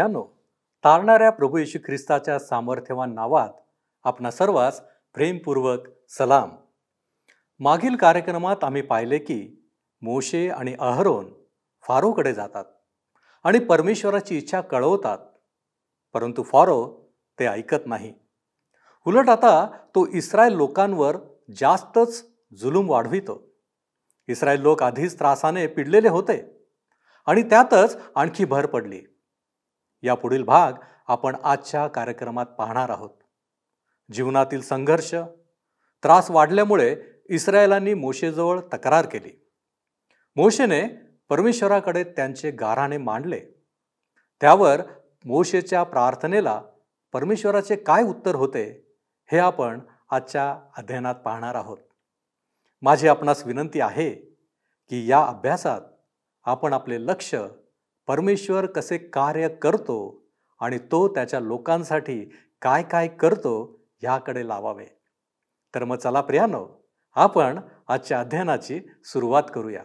प्रियानो तारणाऱ्या प्रभू येशू ख्रिस्ताच्या सामर्थ्यवान नावात आपणा सर्वांस प्रेमपूर्वक सलाम. मागील कार्यक्रमात आम्ही पाहिले की मोशे आणि अहरोन फारोकडे जातात आणि परमेश्वराची इच्छा कळवतात परंतु फारो ते ऐकत नाही. उलट आता तो इस्रायल लोकांवर जास्तच जुलूम वाढवितो. इस्रायल लोक आधीच त्रासाने पिडलेले होते आणि त्यातच आणखी भर पडली. या पुढील भाग आपण आजच्या कार्यक्रमात पाहणार आहोत. जीवनातील संघर्ष त्रास वाढल्यामुळे इस्रायलांनी मोशेजवळ तक्रार केली. मोशेने परमेश्वराकडे त्यांचे गाराणे मांडले. त्यावर मोशेच्या प्रार्थनेला परमेश्वराचे काय उत्तर होते हे आपण आजच्या अध्ययनात पाहणार आहोत. माझी आपणास विनंती आहे की या अभ्यासात आपण आपले लक्ष परमेश्वर कसे कार्य करतो आणि तो त्याच्या लोकांसाठी काय काय करतो ह्याकडे लावावे. तर मग चला प्रियानो आपण आजच्या अध्ययनाची सुरुवात करूया.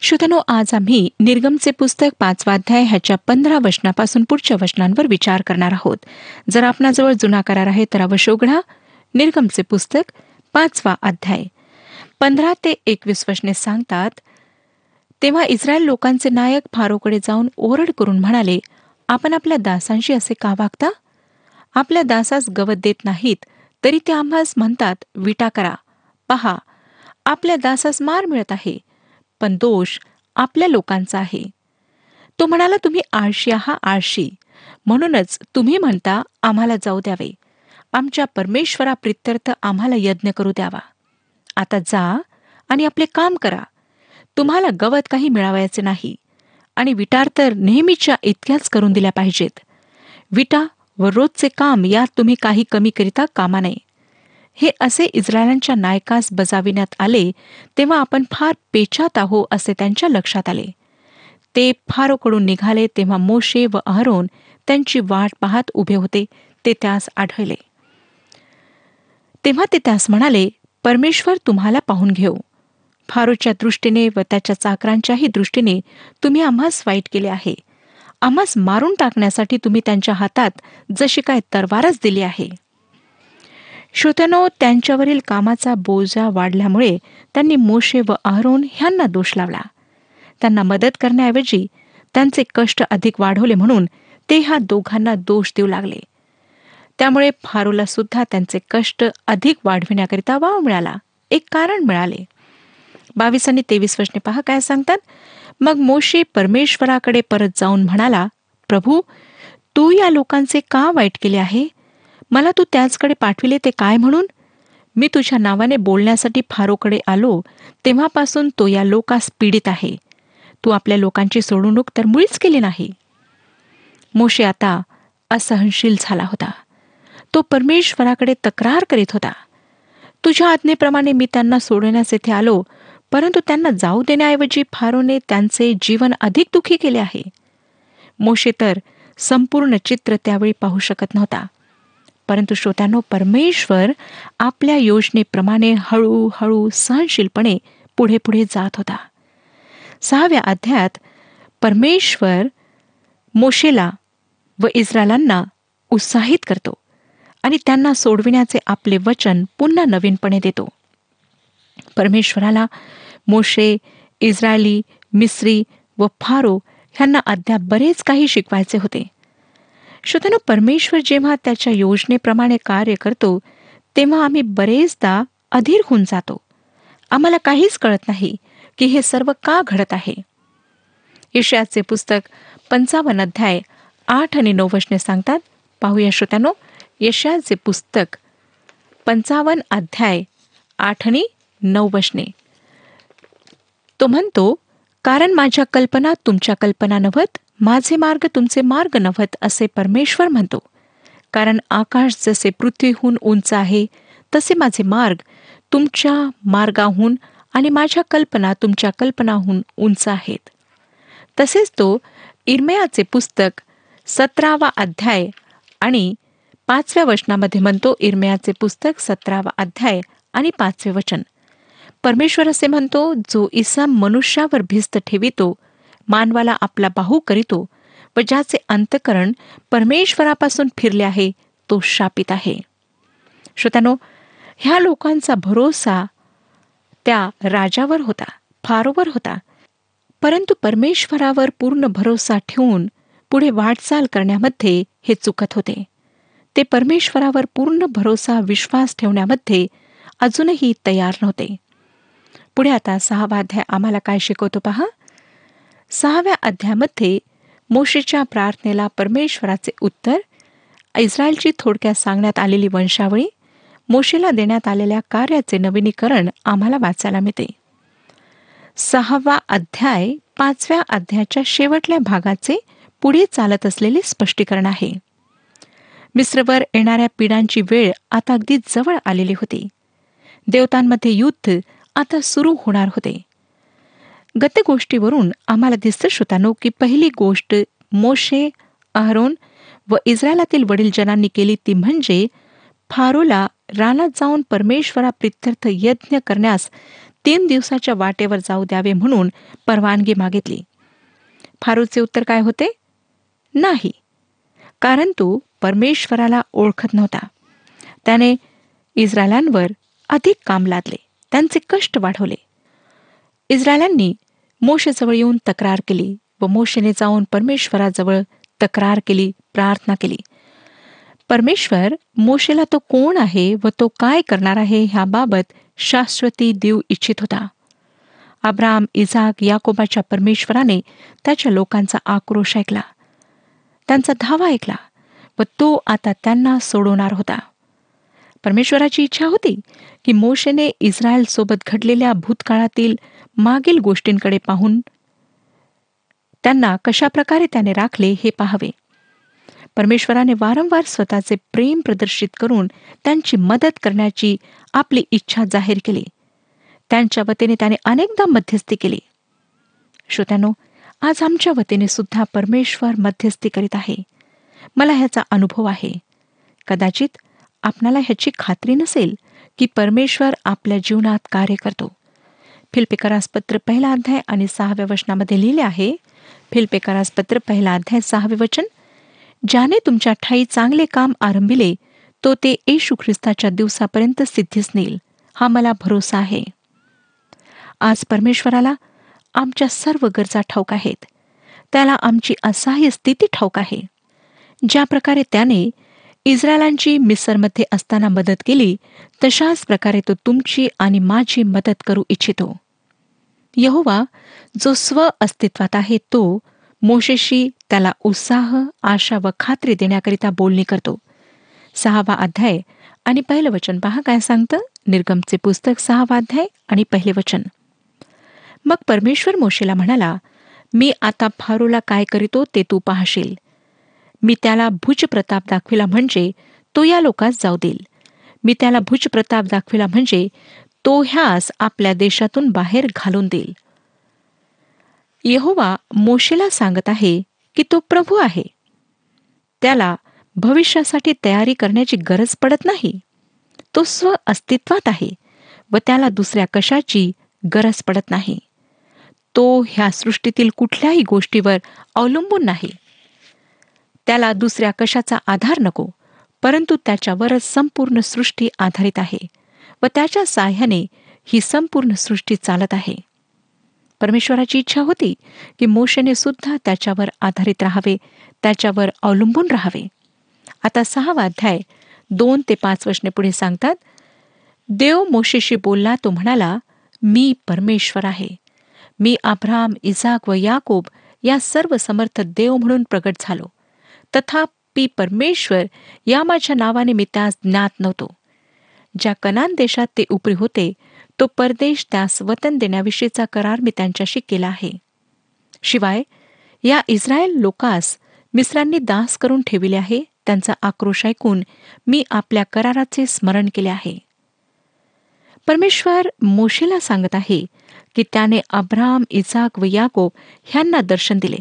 श्रोतनो आज आम्ही निर्गमचे पुस्तक पाचवा अध्याय ह्याच्या पंधरा वचनापासून पुढच्या वचनांवर विचार करणार आहोत. जर आपणाजवळ जुना करार आहे तर अवश्य उघडा. निर्गमचे पुस्तक पाचवा अध्याय. पंधरा ते एकवीस वचने सांगतात तेव्हा इस्रायल लोकांचे नायक फारोकडे जाऊन ओरड करून म्हणाले आपण आपल्या दासांशी असे का वागता? आपल्या दासास गवत देत नाहीत तरी ते आम्हास म्हणतात विटा करा. पहा आपल्या दासास मार मिळत आहे पण दोष आपल्या लोकांचा आहे. तो म्हणाला तुम्ही आळशी आहा आळशी. म्हणूनच तुम्ही म्हणता आम्हाला जाऊ द्यावे. आमच्या परमेश्वरा प्रित्यर्थ आम्हाला यज्ञ करू द्यावा. आता जा आणि आपले काम करा. तुम्हाला गवत काही मिळावायचे नाही. आणि विटार तर नेहमीच्या इतक्याच करून दिल्या पाहिजेत. विटा व रोजचे काम यात तुम्ही काही कमी करिता कामा नये. हे असे इस्रायलांच्या नायकास बजाविण्यात आले तेव्हा आपण फार पेचात आहो असे त्यांच्या लक्षात आले. ते फारोकडून निघाले तेव्हा मोशे व अहरोन त्यांची वाट पाहत उभे होते ते त्यास आढळले. तेव्हा ते त्यास म्हणाले परमेश्वर तुम्हाला पाहून घेऊ. फारोच्या दृष्टीने व त्याच्या चाकरांच्याही दृष्टीने तुम्ही आम्हास वाईट केले आहे. आम्हास मारून टाकण्यासाठी तुम्ही त्यांच्या हातात जशी काय तरवारच दिली आहे. श्रोत्यानो त्यांच्यावरील कामाचा बोजा वाढल्यामुळे त्यांनी मोशे व आहरोन ह्यांना दोष लावला. त्यांना मदत करण्याऐवजी त्यांचे कष्ट अधिक वाढवले म्हणून ते ह्या दोघांना दोष देऊ लागले. त्यामुळे फारूला सुद्धा त्यांचे कष्ट अधिक वाढविण्याकरिता वाव मिळाला. एक कारण मिळाले. बावीस आणि तेवीस वचने पहा काय सांगतात? मग मोशे परमेश्वराकडे परत जाऊन म्हणाला प्रभू तू या लोकांचे का वाईट केले आहे? मला तू त्याचकडे पाठविले ते काय म्हणून? मी तुझ्या नावाने बोलण्यासाठी फारोकडे आलो तेव्हापासून तो या लोकास पीडित आहे. तू आपल्या लोकांची सोडवणूक तर मुळीच केली नाही. मोशे आता असहनशील झाला होता. तो परमेश्वराकडे तक्रार करीत होता. तुझ्या आज्ञेप्रमाणे मी त्यांना सोडवण्यास येथे आलो. परंतु त्यांना जाऊ देण्याऐवजी फारोने त्यांचे जीवन अधिक दुखी केले आहे. मोशे तर संपूर्ण चित्र त्यावेळी पाहू शकत नव्हता. परंतु श्रोत्यानो परमेश्वर आपल्या योजनेप्रमाणे हळूहळू सहनशीलपणे पुढे पुढे जात होता. सहाव्या अध्यायात परमेश्वर मोशेला व इस्रायलांना उत्साहित करतो आणि त्यांना सोडविण्याचे आपले वचन पुन्हा नवीनपणे देतो. परमेश्वराला मोशे इस्रायली मिस्री व फारो ह्यांना अद्याप बरेच काही शिकवायचे होते. श्रोतनो परमेश्वर जेव्हा त्याच्या योजनेप्रमाणे कार्य करतो तेव्हा आम्ही बरेचदा अधीर होऊन जातो. आम्हाला काहीच कळत नाही की हे सर्व का घडत आहे. यशयाचे पुस्तक पंचावन्न अध्याय आठ आणि नऊ वचने सांगतात पाहूया श्रोत्यानो यशयाचे पुस्तक पंचावन्न अध्याय आठ आणि नऊ वचने. तो म्हणतो कारण माझ्या कल्पना तुमच्या कल्पना नव्हत माझे मार्ग तुमचे मार्ग नव्हत असे परमेश्वर म्हणतो. कारण आकाश जसे पृथ्वीहून उंच आहे तसे माझे मार्ग तुमच्या मार्गाहून आणि माझ्या कल्पना तुमच्या कल्पनाहून उंच आहेत. तसेच तो इरमयाचे पुस्तक सतरावा अध्याय आणि पाचव्या वचनामध्ये म्हणतो इरमयाचे पुस्तक सतरावा अध्याय आणि पाचवे वचन. परमेश्वर असे म्हणतो जो ईसा मनुष्यावर भिस्त ठेवितो मानवाला आपला बाहू करीतो व ज्याचे अंतकरण परमेश्वरापासून फिरले आहे तो शापित आहे. श्रोत्यानो ह्या लोकांचा भरोसा त्या राजावर होता फारोवर होता. परंतु परमेश्वरावर पूर्ण भरोसा ठेवून पुढे वाटचाल करण्यामध्ये हे चुकत होते. ते परमेश्वरावर पूर्ण भरोसा विश्वास ठेवण्यामध्ये अजूनही तयार नव्हते. पुढे आता सहावा अध्याय आम्हाला काय शिकवतो पहा? सहाव्या अध्यायामध्ये मोशेच्या प्रार्थनेला परमेश्वराचे उत्तर इस्रायलची थोडक्यात सांगण्यात आलेली वंशावळी मोशेला देण्यात आलेल्या कार्याचे नवीनीकरण आम्हाला वाचायला मिळते. सहावा अध्याय पाचव्या अध्यायाच्या शेवटल्या भागाचे पुढे चालत असलेले स्पष्टीकरण आहे. मिस्रवर येणाऱ्या पिढांची वेळ आता अगदी जवळ आलेली होती. देवतांमध्ये युद्ध आता सुरू होणार होते. गतगोष्टीवरून आम्हाला दिसतं श्रोतानो की पहिली गोष्ट मोशे अहरोन व इस्रायलातील वडीलजनांनी केली ती म्हणजे फारोला रानात जाऊन परमेश्वरा प्रित्यर्थ यज्ञ करण्यास तीन दिवसाच्या वाटेवर जाऊ द्यावे म्हणून परवानगी मागितली. फारूचे उत्तर काय होते? नाही. कारण तो परमेश्वराला ओळखत नव्हता. त्याने इस्रायलांवर अधिक काम लादले. त्यांचे कष्ट वाढवले. इस्रायलांनी मोशेजवळ येऊन तक्रार केली व मोशेने जाऊन परमेश्वराजवळ तक्रार केली प्रार्थना केली. परमेश्वर मोशेला तो कोण आहे व तो काय करणार आहे ह्याबाबत शाश्वती देऊ इच्छित होता. अब्राम इजाक याकोबाच्या परमेश्वराने त्याच्या लोकांचा आक्रोश ऐकला. त्यांचा धावा ऐकला व तो आता त्यांना सोडवणार होता. परमेश्वराची इच्छा होती की मोशेने इस्रायलसोबत घडलेल्या भूतकाळातील मागील गोष्टींकडे पाहून त्यांना कशा प्रकारे त्याने राखले हे पाहावे. परमेश्वराने वारंवार स्वतःचे प्रेम प्रदर्शित करून त्यांची मदत करण्याची आपली इच्छा जाहीर केली. त्यांच्या वतीने त्याने अनेकदा मध्यस्थी केली. श्रोत्यानो आज आमच्या वतीने सुद्धा परमेश्वर मध्यस्थी करीत आहे. मला ह्याचा अनुभव आहे. कदाचित आपणाला ह्याची खात्री नसेल की परमेश्वर आपल्या जीवनात कार्य करतो. फिल्पेकरासपत्र पहिला अध्याय आणि सहाव्या वचनामध्ये लिहिले आहे. फिल्पेकरासपत्र पहिला अध्याय सहावे वचन ज्याने तुमच्या ठाई चांगले काम आरंभिले तो ते येशू ख्रिस्ताच्या दिवसापर्यंत सिद्धीस नेईल. हा मला भरोसा आहे. आज परमेश्वराला आमच्या सर्व गरजा ठाऊक आहेत. त्याला आमची असहाय्य स्थिती ठाऊक आहे. ज्या प्रकारे त्याने इस्रायलांची मिसरमध्ये असताना मदत केली तशाच प्रकारे तो तुमची आणि माझी मदत करू इच्छितो. यहोवा जो स्व अस्तित्वात आहे तो मोशेशी त्याला उत्साह आशा व खात्री देण्याकरिता बोलणी करतो. सहावा अध्याय आणि पहिलं वचन पहा काय सांगतं? निर्गमचे पुस्तक सहावा अध्याय आणि पहिले वचन. मग परमेश्वर मोशेला म्हणाला मी आता फारूला काय करीतो ते तू पाहशील. मी त्याला भुज प्रताप दाखविला म्हणजे तो या लोकांस जाऊ देईल. मी त्याला भुज प्रताप दाखविला म्हणजे तो ह्यास आपल्या देशातून बाहेर घालून देईल. यहोवा मोशेला सांगत आहे की तो प्रभू आहे. त्याला भविष्यासाठी तयारी करण्याची गरज पडत नाही. तो स्व अस्तित्वात आहे व त्याला दुसऱ्या कशाची गरज पडत नाही. तो ह्या सृष्टीतील कुठल्याही गोष्टीवर अवलंबून नाही. त्याला दुसऱ्या कशाचा आधार नको परंतु त्याच्यावरच संपूर्ण सृष्टी आधारित आहे व त्याच्या साह्याने ही संपूर्ण सृष्टी चालत आहे. परमेश्वराची इच्छा होती की मोशेने सुद्धा त्याच्यावर आधारित राहावे त्याच्यावर अवलंबून राहावे. आता सहावा अध्याय दोन ते पाच वचने पुढे सांगतात देव मोशेशी बोलला तो म्हणाला मी परमेश्वर आहे. मी आभ्राम इजाक व याकोब या सर्व समर्थ देव म्हणून प्रगट झालो. तथापि परमेश्वर या माझ्या नावाने मी त्यास ज्ञात नव्हतो. ज्या कनान देशात ते उपरी होते तो परदेश त्यास वतन देण्याविषयीचा करार मी त्यांच्याशी केला आहे. शिवाय या इस्रायल लोकास मिस्रांनी दास करून ठेविले आहे त्यांचा आक्रोश ऐकून मी आपल्या कराराचे स्मरण केले आहे. परमेश्वर मोशेला सांगत आहे की त्याने अब्राम इजाक व याकोब ह्यांना दर्शन दिले.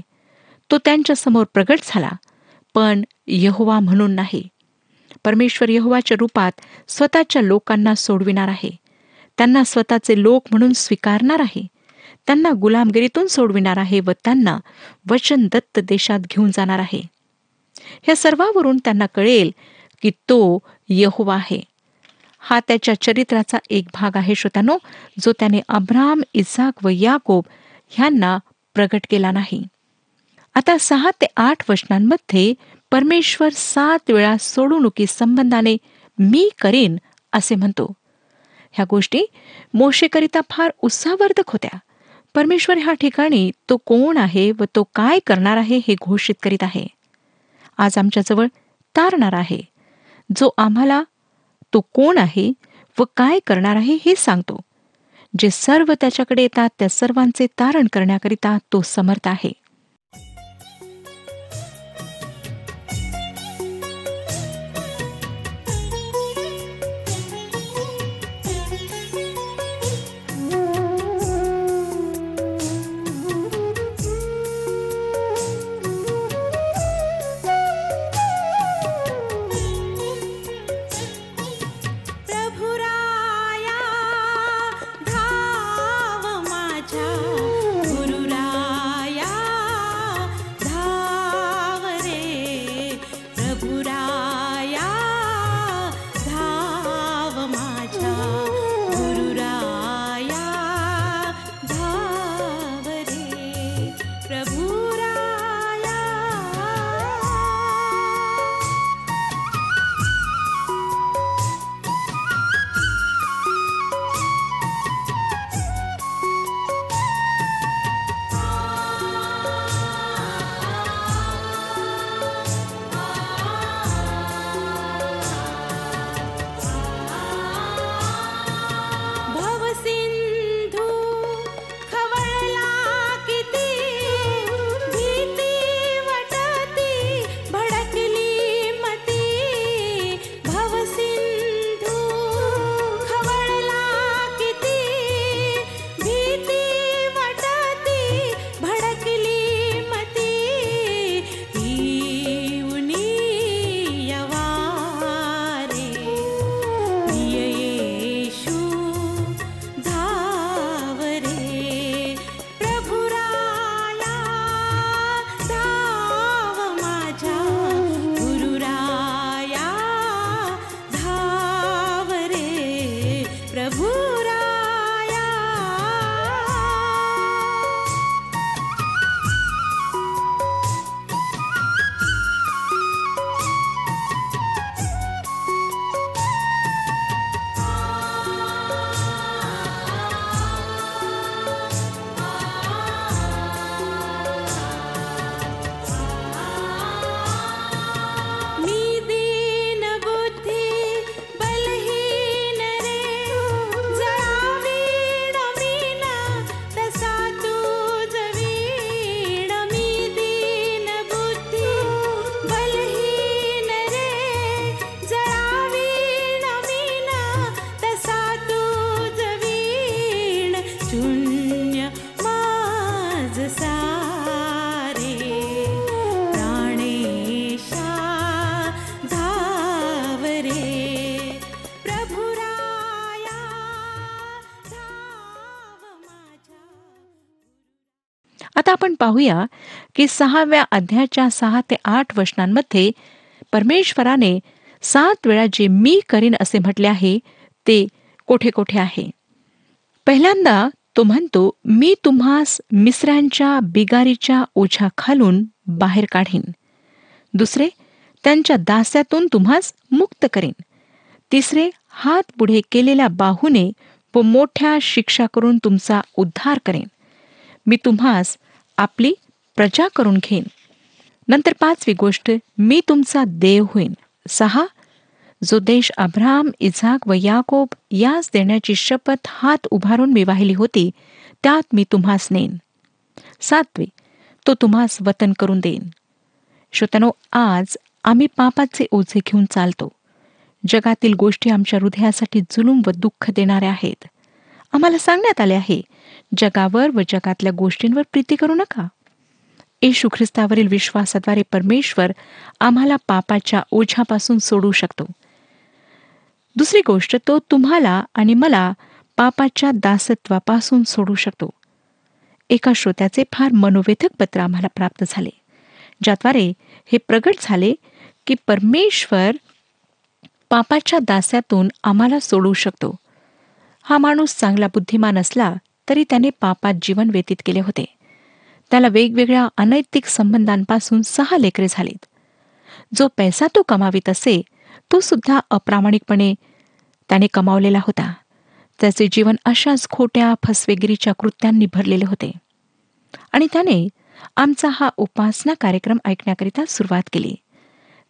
तो त्यांच्यासमोर प्रगट झाला पण यहोवा म्हणून नाही. परमेश्वर यहोवाच्या रूपात स्वतःच्या लोकांना सोडविणार आहे. त्यांना स्वतःचे लोक म्हणून स्वीकारणार आहे. त्यांना गुलामगिरीतून सोडविणार आहे व त्यांना वचन दत्त देशात घेऊन जाणार आहे. ह्या सर्वावरून त्यांना कळेल की तो यहोवा आहे. हा त्याच्या चरित्राचा एक भाग आहे श्रोत्यानो जो त्याने अब्राम इसाक व याकोब ह्यांना प्रगट केला नाही. आता सहा ते आठ वचनांमध्ये परमेश्वर सात वेळा सोडवणुकी संबंधाने मी करेन असे म्हणतो. ह्या गोष्टी मोशेकरिता फार उत्साहवर्धक होत्या. परमेश्वर ह्या ठिकाणी तो कोण आहे व तो काय करणार आहे हे घोषित करीत आहे. आज आमच्याजवळ तारणार आहे. जो आम्हाला तो कोण आहे व काय करणार आहे हे सांगतो. जे सर्व त्याच्याकडे येतात त्या सर्वांचे तारण करण्याकरिता तो समर्थ आहे. आता आपण पाहूया की सहाव्या अध्यायाच्या सहा ते आठ वचनांमध्ये परमेश्वराने सात वेळा जे मी करीन असे म्हटले आहे ते कोठे कोठे आहे? पहिल्यांदा तो म्हणतो मी तुम्हास मिसऱ्यांच्या बिगारीच्या ओझ्या खालून बाहेर काढीन. दुसरे त्यांच्या दास्यातून तुम्हास मुक्त करीन. तिसरे हात पुढे केलेल्या बाहूने व मोठ्या शिक्षा करून तुमचा उद्धार करेन. मी तुम्हास आपली प्रजा करून घेईन. नंतर पाचवी गोष्ट मी तुमचा देव होईन. सहा जो देश अब्राम इझाक व याकोब यास देण्याची शपथ हात उभारून मी वाहिली होती त्यात मी तुम्हास नेन सातवे तो तुम्हास वतन करून देईन. श्रोत्यानो आज आम्ही पापाचे ओझे घेऊन चालतो. जगातील गोष्टी आमच्या हृदयासाठी जुलूम व दुःख देणाऱ्या आहेत. आम्हाला सांगण्यात आले आहे. जगावर व जगातल्या गोष्टींवर प्रीती करू नका. येशू ख्रिस्तावरील विश्वासाद्वारे परमेश्वर आम्हाला पापाच्या ओझ्यापासून सोडू शकतो. दुसरी गोष्ट तो तुम्हाला आणि मला पापाच्या दासत्वापासून सोडू शकतो. एका श्रोत्याचे फार मनोवेधक पत्र आम्हाला प्राप्त झाले ज्याद्वारे हे प्रगट झाले की परमेश्वर पापाच्या दास्यातून आम्हाला सोडवू शकतो. हा माणूस चांगला बुद्धिमान असला तरी त्याने पापात जीवन व्यतीत केले होते. त्याला वेगवेगळ्या अनैतिक संबंधांपासून सहा लेकरे झालीत. जो पैसा तो कमावित असे तो सुद्धा अप्रामाणिकपणे त्याने कमावलेला होता. त्याचे जीवन अशाच खोट्या फसवेगिरीच्या कृत्यांनी भरलेले होते. आणि त्याने आमचा हा उपासना कार्यक्रम ऐकण्याकरिता सुरुवात केली.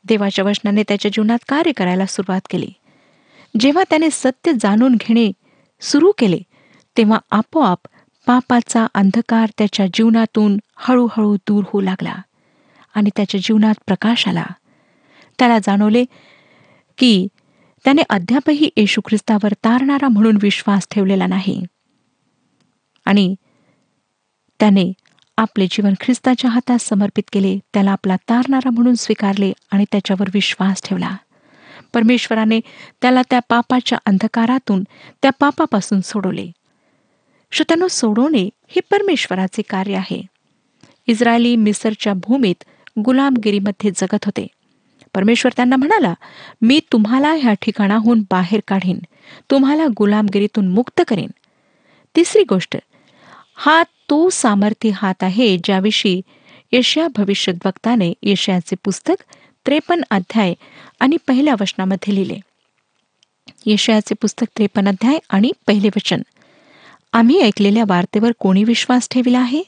देवाच्या वचनाने त्याच्या जीवनात कार्य करायला सुरुवात केली. जेव्हा त्याने सत्य जाणून घेणे सुरू केले तेव्हा आपोआप पापाचा अंधकार त्याच्या जीवनातून हळूहळू दूर होऊ लागला आणि त्याच्या जीवनात प्रकाश आला. त्याला जाणवले की त्याने अद्यापही येशू ख्रिस्तावर तारणारा म्हणून विश्वास ठेवलेला नाही आणि त्याने आपले जीवन ख्रिस्ताच्या हातात समर्पित केले त्याला आपला तारणारा म्हणून स्वीकारले आणि त्याच्यावर विश्वास ठेवला. परमेश्वराने त्याला त्या पापाच्या अंधकारातून त्या पापापासून सोडवले. श्रोत्यानो सोडवणे हे परमेश्वराचे कार्य आहे. इस्रायली मिसरच्या भूमीत गुलामगिरीमध्ये जगत होते. परमेश्वर त्यांना म्हणाला मी तुम्हाला ह्या ठिकाणाहून बाहेर काढीन. तुम्हाला गुलामगिरीतून मुक्त करेन. तिसरी गोष्ट हा तो सामर्थ्य हात आहे ज्याविषयी यशया भविष्यद्वक्ताने यशयाचे पुस्तक त्रेपन्न अध्याय आणि पहिल्या वचनामध्ये लिहिले. यशयाचे पुस्तक त्रेपन्न अध्याय आणि पहिले वचन. आम्ही ऐकलेल्या वार्तेवर कोणी विश्वास ठेविला आहे?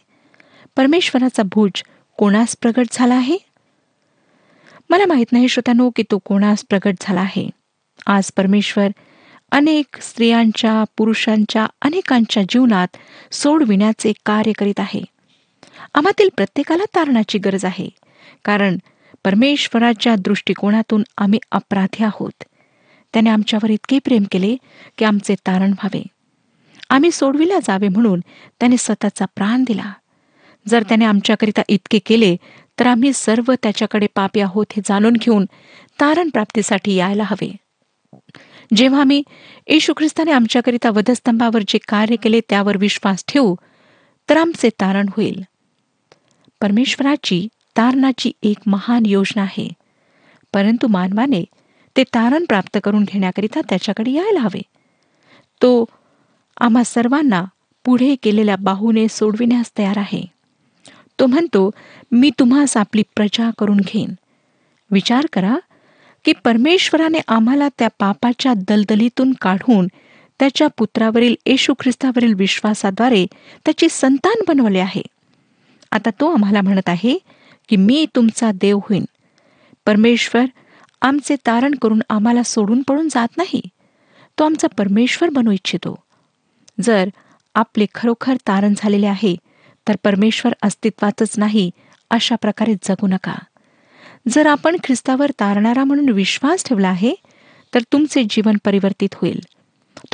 परमेश्वराचा भुज कोणास प्रगट झाला आहे? मला माहीत नाही श्रोत्यानो की तो कोणास प्रगट झाला आहे. आज परमेश्वर अनेक स्त्रियांच्या पुरुषांच्या अनेकांच्या जीवनात सोडविण्याचे कार्य करीत आहे. आम्हातील प्रत्येकाला तारणाची गरज आहे कारण परमेश्वराच्या दृष्टिकोनातून आम्ही अपराधी आहोत. त्याने आमच्यावर इतके प्रेम केले की आमचे तारण व्हावे. आम्ही सोडविल्या जावे म्हणून त्याने स्वतःचा प्राण दिला. जर त्याने आमच्याकरिता इतके केले तर आम्ही सर्व त्याच्याकडे पापी आहोत हे जाणून घेऊन तारण प्राप्तीसाठी यायला हवे. जेव्हा आम्ही येशू ख्रिस्ताने आमच्याकरिता वधस्तंभावर जे कार्य केले त्यावर विश्वास ठेवू तर आमचे तारण होईल. परमेश्वराची तारणाची एक महान योजना आहे. परंतु मानवाने ते तारण प्राप्त करून घेण्याकरिता त्याच्याकडे यायला हवे. तो आम्हा सर्वांना पुढे केलेल्या बाहूने सोडविण्यास तयार आहे. तो म्हणतो मी तुम्हास आपली प्रजा करून घेईन. विचार करा की परमेश्वराने आम्हाला त्या पापाच्या दलदलीतून काढून त्याच्या पुत्रावरील येशू ख्रिस्तावरील विश्वासाद्वारे त्याची संतान बनवले आहे. आता तो आम्हाला म्हणत आहे की मी तुमचा देव होईन. परमेश्वर आमचे तारण करून आम्हाला सोडून पडून जात नाही. तो आमचा परमेश्वर बनू इच्छितो. जर आपले खरोखर तारण झालेले आहे तर परमेश्वर अस्तित्वातच नाही अशा प्रकारे जगू नका. जर आपण ख्रिस्तावर तारणारा म्हणून विश्वास ठेवला आहे तर तुमचे जीवन परिवर्तित होईल.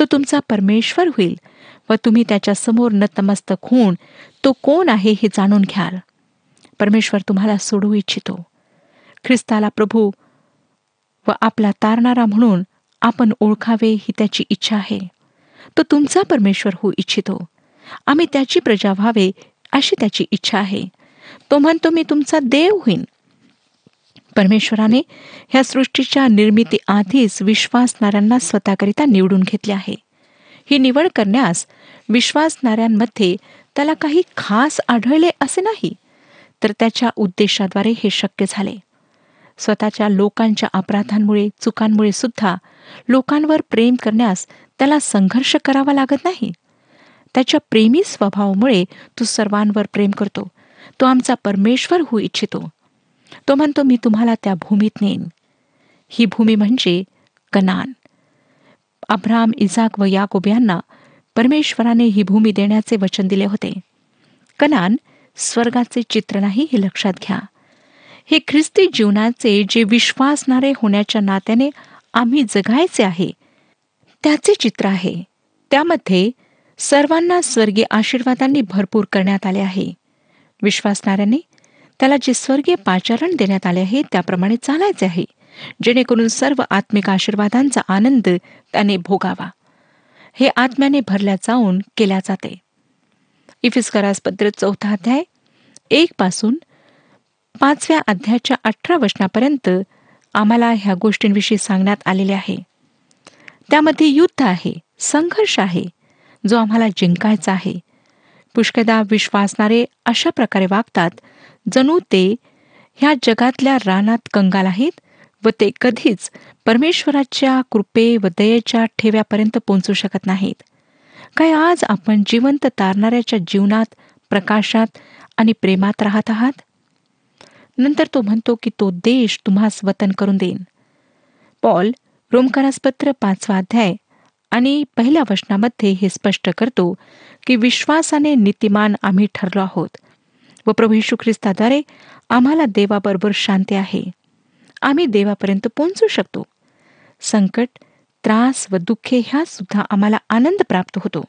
तो तुमचा परमेश्वर होईल व तुम्ही त्याच्यासमोर नतमस्तक होऊन तो कोण आहे हे जाणून घ्याल. परमेश्वर तुम्हाला सोडू इच्छितो. ख्रिस्ताला प्रभू व आपला तारणारा म्हणून आपण ओळखावे ही त्याची इच्छा आहे. तो तुमचा परमेश्वर होऊ इच्छितो. आम्ही त्याची प्रजा व्हावे अशी त्याची इच्छा आहे. तो म्हणतो मी तुमचा देव होईन. परमेश्वराने ह्या सृष्टीच्या निर्मिती आधीच विश्वासणाऱ्यांना स्वतःकरिता निवडून घेतले आहे. ही निवड करण्यास विश्वासणाऱ्यांमध्ये त्याला काही खास आढळले असे नाही. तर त्याच्या उद्देशाद्वारे हे शक्य झाले. स्वतःच्या लोकांच्या अपराधांमुळे चुकांमुळे सुद्धा लोकांवर प्रेम करण्यास त्याला संघर्ष करावा लागत नाही. त्याच्या प्रेमी स्वभावामुळे तो सर्वांवर प्रेम करतो. तो आमचा परमेश्वर होऊ इच्छितो. तो म्हणतो मी तुम्हाला त्या भूमीत नेईन. ही भूमी म्हणजे कनान. अब्राम इजाक व याकोब यांना परमेश्वराने ही भूमी देण्याचे वचन दिले होते. कनान स्वर्गाचे चित्र नाही हे लक्षात घ्या. हे ख्रिस्ती जीवनाचे जे विश्वासणारे होण्याच्या नात्याने आम्ही जगायचे आहे त्याचे चित्र आहे. त्यामध्ये सर्वांना स्वर्गीय आशीर्वादांनी भरपूर करण्यात आले आहे. विश्वासणाऱ्याने त्याला जे स्वर्गीय पाचारण देण्यात आले आहे त्याप्रमाणे चालायचे आहे जेणेकरून सर्व आत्मिक आशीर्वादांचा आनंद त्याने भोगावा. हे आत्म्याने भरल्या जाऊन केल्या जाते. इफिस्करास पत्र चौथा अध्याय एक पासून पाचव्या अध्यायाच्या अठरा वचनापर्यंत आम्हाला ह्या गोष्टींविषयी सांगण्यात आलेले आहे. त्यामध्ये युद्ध आहे संघर्ष आहे जो आम्हाला जिंकायचा आहे. पुष्कदा विश्वासणारे अशा प्रकारे वागतात जणू ते ह्या जगातल्या रानात कंगाल आहेत व ते कधीच परमेश्वराच्या कृपे व दयेच्या ठेव्यापर्यंत पोहोचू शकत नाहीत. काय आज आपण जिवंत तारणाऱ्याच्या जीवनात प्रकाशात आणि प्रेमात राहत आहात? नंतर तो म्हणतो की तो देश तुम्हास वतन करून देईन. पॉल रोमकारासपत्र पाचवा अध्याय आणि पहिल्या वचनामध्ये हे स्पष्ट करतो की विश्वासाने नीतिमान आम्ही ठरलो आहोत व प्रभू यशू ख्रिस्ताद्वारे आम्हाला देवाबरोबर शांती आहे. आम्ही देवापर्यंत पोहोचू शकतो. संकट त्रास व दुःखे ह्या सुद्धा आम्हाला आनंद प्राप्त होतो.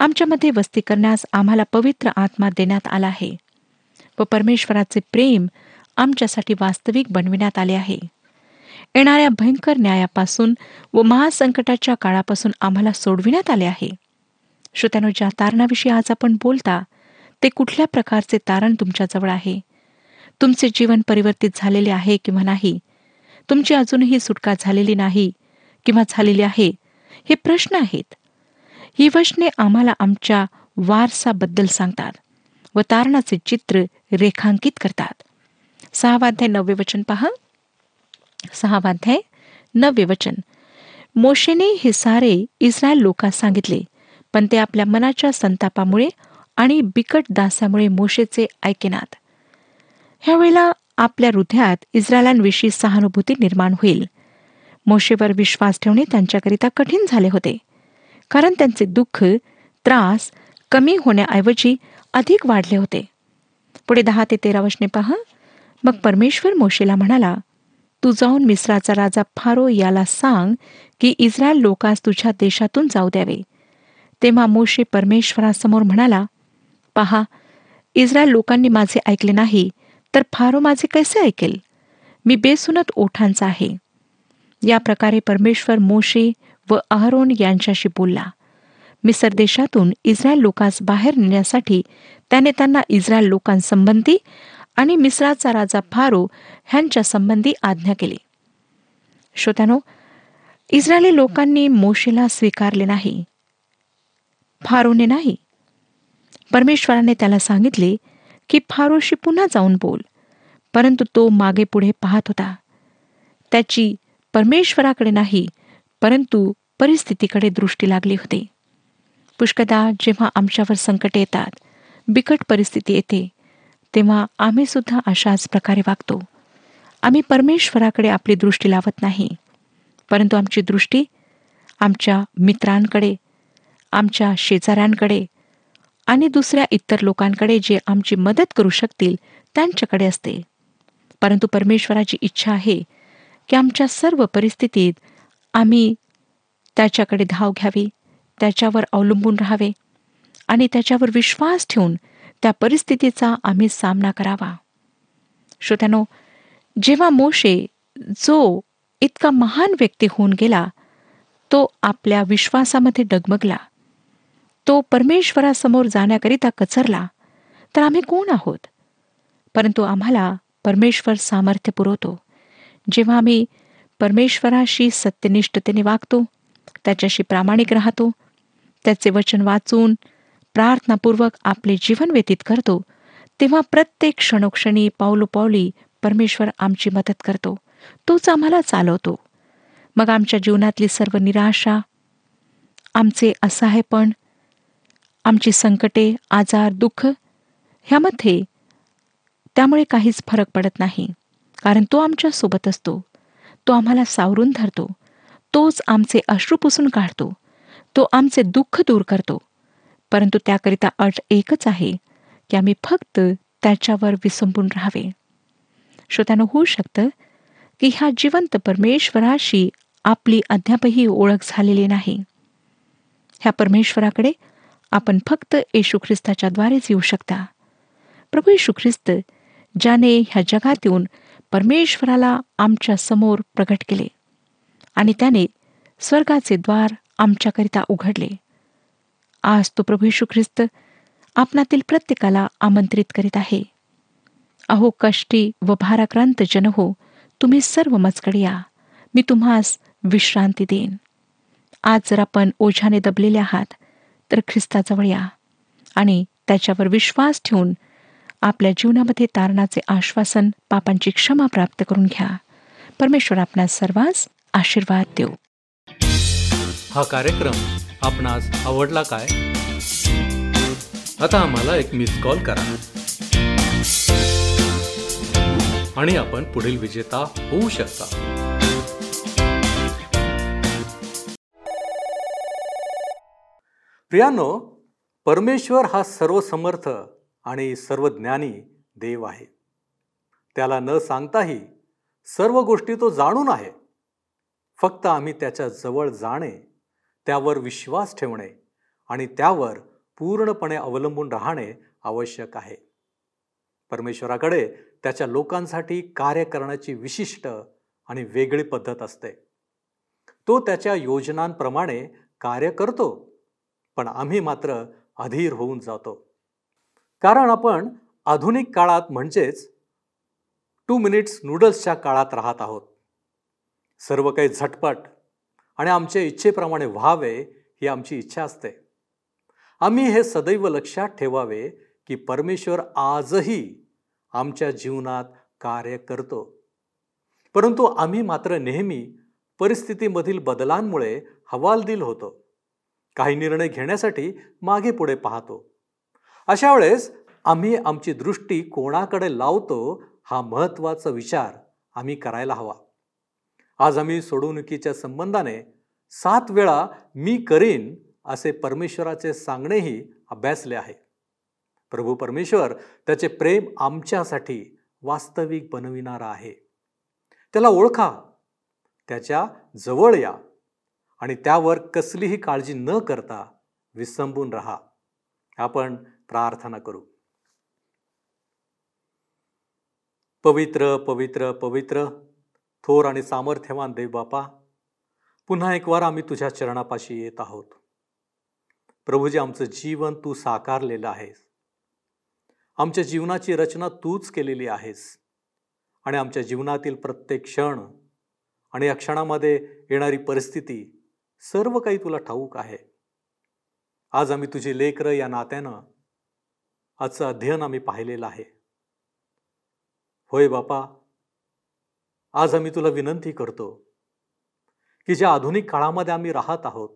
आमच्यामध्ये वस्ती करण्यास आम्हाला पवित्र आत्मा देण्यात आला आहे. व परमेश्वराचे प्रेम आमच्यासाठी वास्तविक बनविण्यात आले आहे. येणाऱ्या भयंकर न्यायापासून व महासंकटाच्या काळापासून आम्हाला सोडविण्यात आले आहे. श्रोत्यानो ज्या तारणाविषयी आज आपण बोलता ते कुठल्या प्रकारचे तारण तुमच्याजवळ आहे? तुमचे जीवन परिवर्तित झालेले आहे किंवा नाही? तुमची अजूनही सुटका झालेली नाही किंवा झालेली आहे? हे प्रश्न आहेत. ही वचने आम्हाला आमच्या वारसाबद्दल सांगतात व तारणाचे चित्र रेखांकित करतात. सहावाध्याय नववे वचन पहा. सहावाध्याय नववे वचन. मोशेने हे सारे इस्रायल लोकांस सांगितले पण ते आपल्या मनाच्या संतापामुळे आणि बिकट दासामुळे मोशेचे ऐकेनात. ह्यावेळेला आपल्या हृदयात इस्रायलांविषयी सहानुभूती निर्माण होईल. मोशेवर विश्वास ठेवणे त्यांच्याकरिता कठीण झाले होते. कारण त्यांचे दुःख त्रास कमी होण्याऐवजी अधिक वाढले होते. पुढे दहा ते तेरा वशने पहा. मग परमेश्वर मोशेला म्हणाला तू जाऊन मिस्राचा राजा फारो याला सांग की इस्रायल लोकांस तुझ्या देशातून जाऊ द्यावे. तेव्हा मोशे परमेश्वरासमोर म्हणाला पहा इस्रायल लोकांनी माझे ऐकले नाही तर फारो माझे कैसे ऐकेल? मी बेसुनत ओठांचा आहे. या प्रकारे परमेश्वर मोशे व अहरोन यांच्याशी बोलला. मिसर देशातून इस्रायल लोकांस बाहेर नेण्यासाठी त्याने त्यांना इस्रायल लोकांसंबंधी आणि मिस्राचा राजा फारो ह्यांच्या संबंधी आज्ञा केली. श्रोत्यानो इस्रायली लोकांनी मोशेला स्वीकारले नाही. फारोने नाही. परमेश्वराने त्याला सांगितले की फारोशी पुन्हा जाऊन बोल परंतु तो मागे पुढे पाहत होता. त्याची परमेश्वराकडे नाही परंतु परिस्थितीकडे दृष्टी लागली होती. पुष्कदा जेव्हा आमच्यावर संकट येतात बिकट परिस्थिती येते तेव्हा आम्ही सुद्धा अशाच प्रकारे वागतो. आम्ही परमेश्वराकडे आपली दृष्टी लावत नाही परंतु आमची दृष्टी आमच्या मित्रांकडे आमच्या शेजाऱ्यांकडे आणि दुसऱ्या इतर लोकांकडे जे आमची मदत करू शकतील त्यांच्याकडे असते. परंतु परमेश्वराची इच्छा आहे की आमच्या सर्व परिस्थितीत आम्ही त्याच्याकडे धाव घ्यावी त्याच्यावर अवलंबून राहावे आणि त्याच्यावर विश्वास ठेवून त्या परिस्थितीचा आम्ही सामना करावा. श्रोत्यानो जेव्हा मोशे जो इतका महान व्यक्ती होऊन गेला तो आपल्या विश्वासामध्ये डगमगला. तो परमेश्वरासमोर जाण्याकरिता कचरला तर आम्ही कोण आहोत? परंतु आम्हाला परमेश्वर सामर्थ्य पुरवतो जेव्हा आम्ही परमेश्वराशी सत्यनिष्ठतेने वागतो त्याच्याशी प्रामाणिक राहतो त्याचे वचन वाचून प्रार्थनापूर्वक आपले जीवन व्यतीत करतो तेव्हा प्रत्येक क्षणोक्षणी पावलोपावली परमेश्वर आमची मदत करतो तोच आम्हाला चालवतो. मग आमच्या जीवनातली सर्व निराशा आमचे असहायपण आमची संकटे आजार दुःख ह्यामध्ये त्यामुळे काहीच फरक पडत नाही कारण तो आमच्यासोबत असतो. तो आम्हाला सावरून धरतो. तोच आमचे अश्रू पुसून काढतो. तो आमचे दुःख दूर करतो. परंतु त्याकरिता अट एकच आहे की आम्ही फक्त त्याच्यावर विसंबून राहावे. श्रोत्यानं होऊ शकतं की ह्या जिवंत परमेश्वराशी आपली अद्यापही ओळख झालेली नाही. ह्या परमेश्वराकडे आपण फक्त येशू ख्रिस्ताच्याद्वारेच येऊ शकता. प्रभू येशू ख्रिस्त ज्याने ह्या जगात येऊन परमेश्वराला आमच्यासमोर प्रकट केले आणि त्याने स्वर्गाचे द्वार आमच्याकरिता उघडले. आज तो प्रभू येशू ख्रिस्त आपणातील प्रत्येकाला आमंत्रित करीत आहे. अहो कष्टी व भाराक्रांत जन हो तुम्ही सर्व मजकडे या. मी तुम्हास विश्रांती देईन. आज जर आपण ओझ्याने दबलेले आहात तर ख्रिस्ताजवळ या आणि त्याच्यावर विश्वास ठेवून आपल्या जीवनामध्ये तारणाचे आश्वासन पापांची क्षमा प्राप्त करून घ्या. परमेश्वर आपणास सर्वांस आशीर्वाद देऊ. हा कार्यक्रम आपणास आवडला काय? आता आम्हाला एक मिस कॉल करा. आणि आपण पुढील विजेता होऊ शकता. प्रियानो परमेश्वर हा सर्वसमर्थ आणि सर्वज्ञानी देव आहे. त्याला न सांगताही सर्व गोष्टी तो जाणून आहे. फक्त आम्ही त्याच्याजवळ जाणे त्यावर विश्वास ठेवणे आणि त्यावर पूर्णपणे अवलंबून राहणे आवश्यक आहे. परमेश्वराकडे त्याच्या लोकांसाठी कार्य करण्याची विशिष्ट आणि वेगळी पद्धत असते. तो त्याच्या योजनांप्रमाणे कार्य करतो पण आम्ही मात्र अधीर होऊन जातो. कारण आपण आधुनिक काळात म्हणजेच टू मिनिट्स नूडल्सच्या काळात राहत आहोत. सर्व काही झटपट आणि आमच्या इच्छेप्रमाणे व्हावे ही आमची इच्छा असते. आम्ही हे सदैव लक्षात ठेवावे की परमेश्वर आजही आमच्या जीवनात कार्य करतो. परंतु आम्ही मात्र नेहमी परिस्थितीमधील बदलांमुळे हवालदिल होतो. काही निर्णय घेण्यासाठी मागे पुढे पाहतो. अशा वेळेस आम्ही आमची दृष्टी कोणाकडे लावतो हा महत्त्वाचा विचार आम्ही करायला हवा. आज आम्ही सोडवणुकीच्या संबंधाने सात वेळा मी करीन असे परमेश्वराचे सांगणेही अभ्यासले आहे. प्रभू परमेश्वर त्याचे प्रेम आमच्यासाठी वास्तविक बनविणारा आहे. त्याला ओळखा. त्याच्याजवळ या आणि त्यावर कसलीही काळजी न करता विसंबून राहा. आपण प्रार्थना करू. पवित्र पवित्र पवित्र थोर आणि सामर्थ्यवान देव बापा पुन्हा एक वार आम्ही तुझ्या चरणापाशी येत आहोत. प्रभूजी आमचं जीवन तू साकारलेलं आहेस. आमच्या जीवनाची रचना तूच केलेली आहेस. आणि आमच्या जीवनातील प्रत्येक क्षण आणि या क्षणामध्ये येणारी परिस्थिती सर्व काही तुला ठाऊक आहे. आज आम्ही तुझी लेकरं या नात्यानं आजचं अध्ययन आम्ही पाहिलेलं आहे. होय बापा आज आम्ही तुला विनंती करतो की ज्या आधुनिक काळामध्ये आम्ही राहत आहोत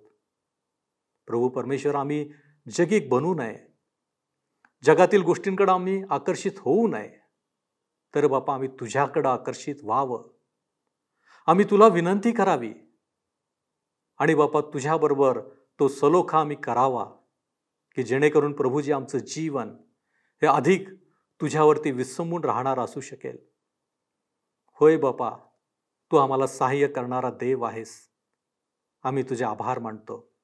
प्रभू परमेश्वर आम्ही जगिक बनू नये. जगातील गोष्टींकडे आम्ही आकर्षित होऊ नये. तर बापा आम्ही तुझ्याकडं आकर्षित व्हावं. आम्ही तुला विनंती करावी. आणि बापा तुझ्याबरोबर तो सलोखा आम्ही करावा की जेणेकरून प्रभूजी आमचं जीवन हे अधिक तुझ्यावरती विसंबून राहणार असू शकेल. होय बापा तू आम्हाला सहाय्य करणारा देव आहेस. आम्ही तुझे आभार मानतो.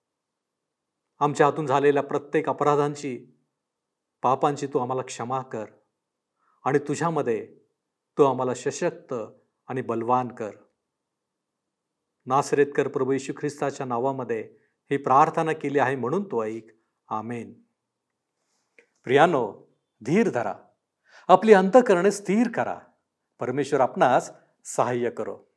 आमच्या हातून झालेल्या प्रत्येक अपराधांची पापांची तू आम्हाला क्षमा कर आणि तुझ्यामध्ये तू आम्हाला सशक्त आणि बलवान कर. नासरेतकर प्रभू येशू ख्रिस्ताच्या नावामध्ये ही प्रार्थना केली आहे म्हणून तो ऐक. आमेन. प्रियानो धीर धरा. आपली अंतकरणे स्थिर करा. परमेश्वर आपणास सहाय्य करो.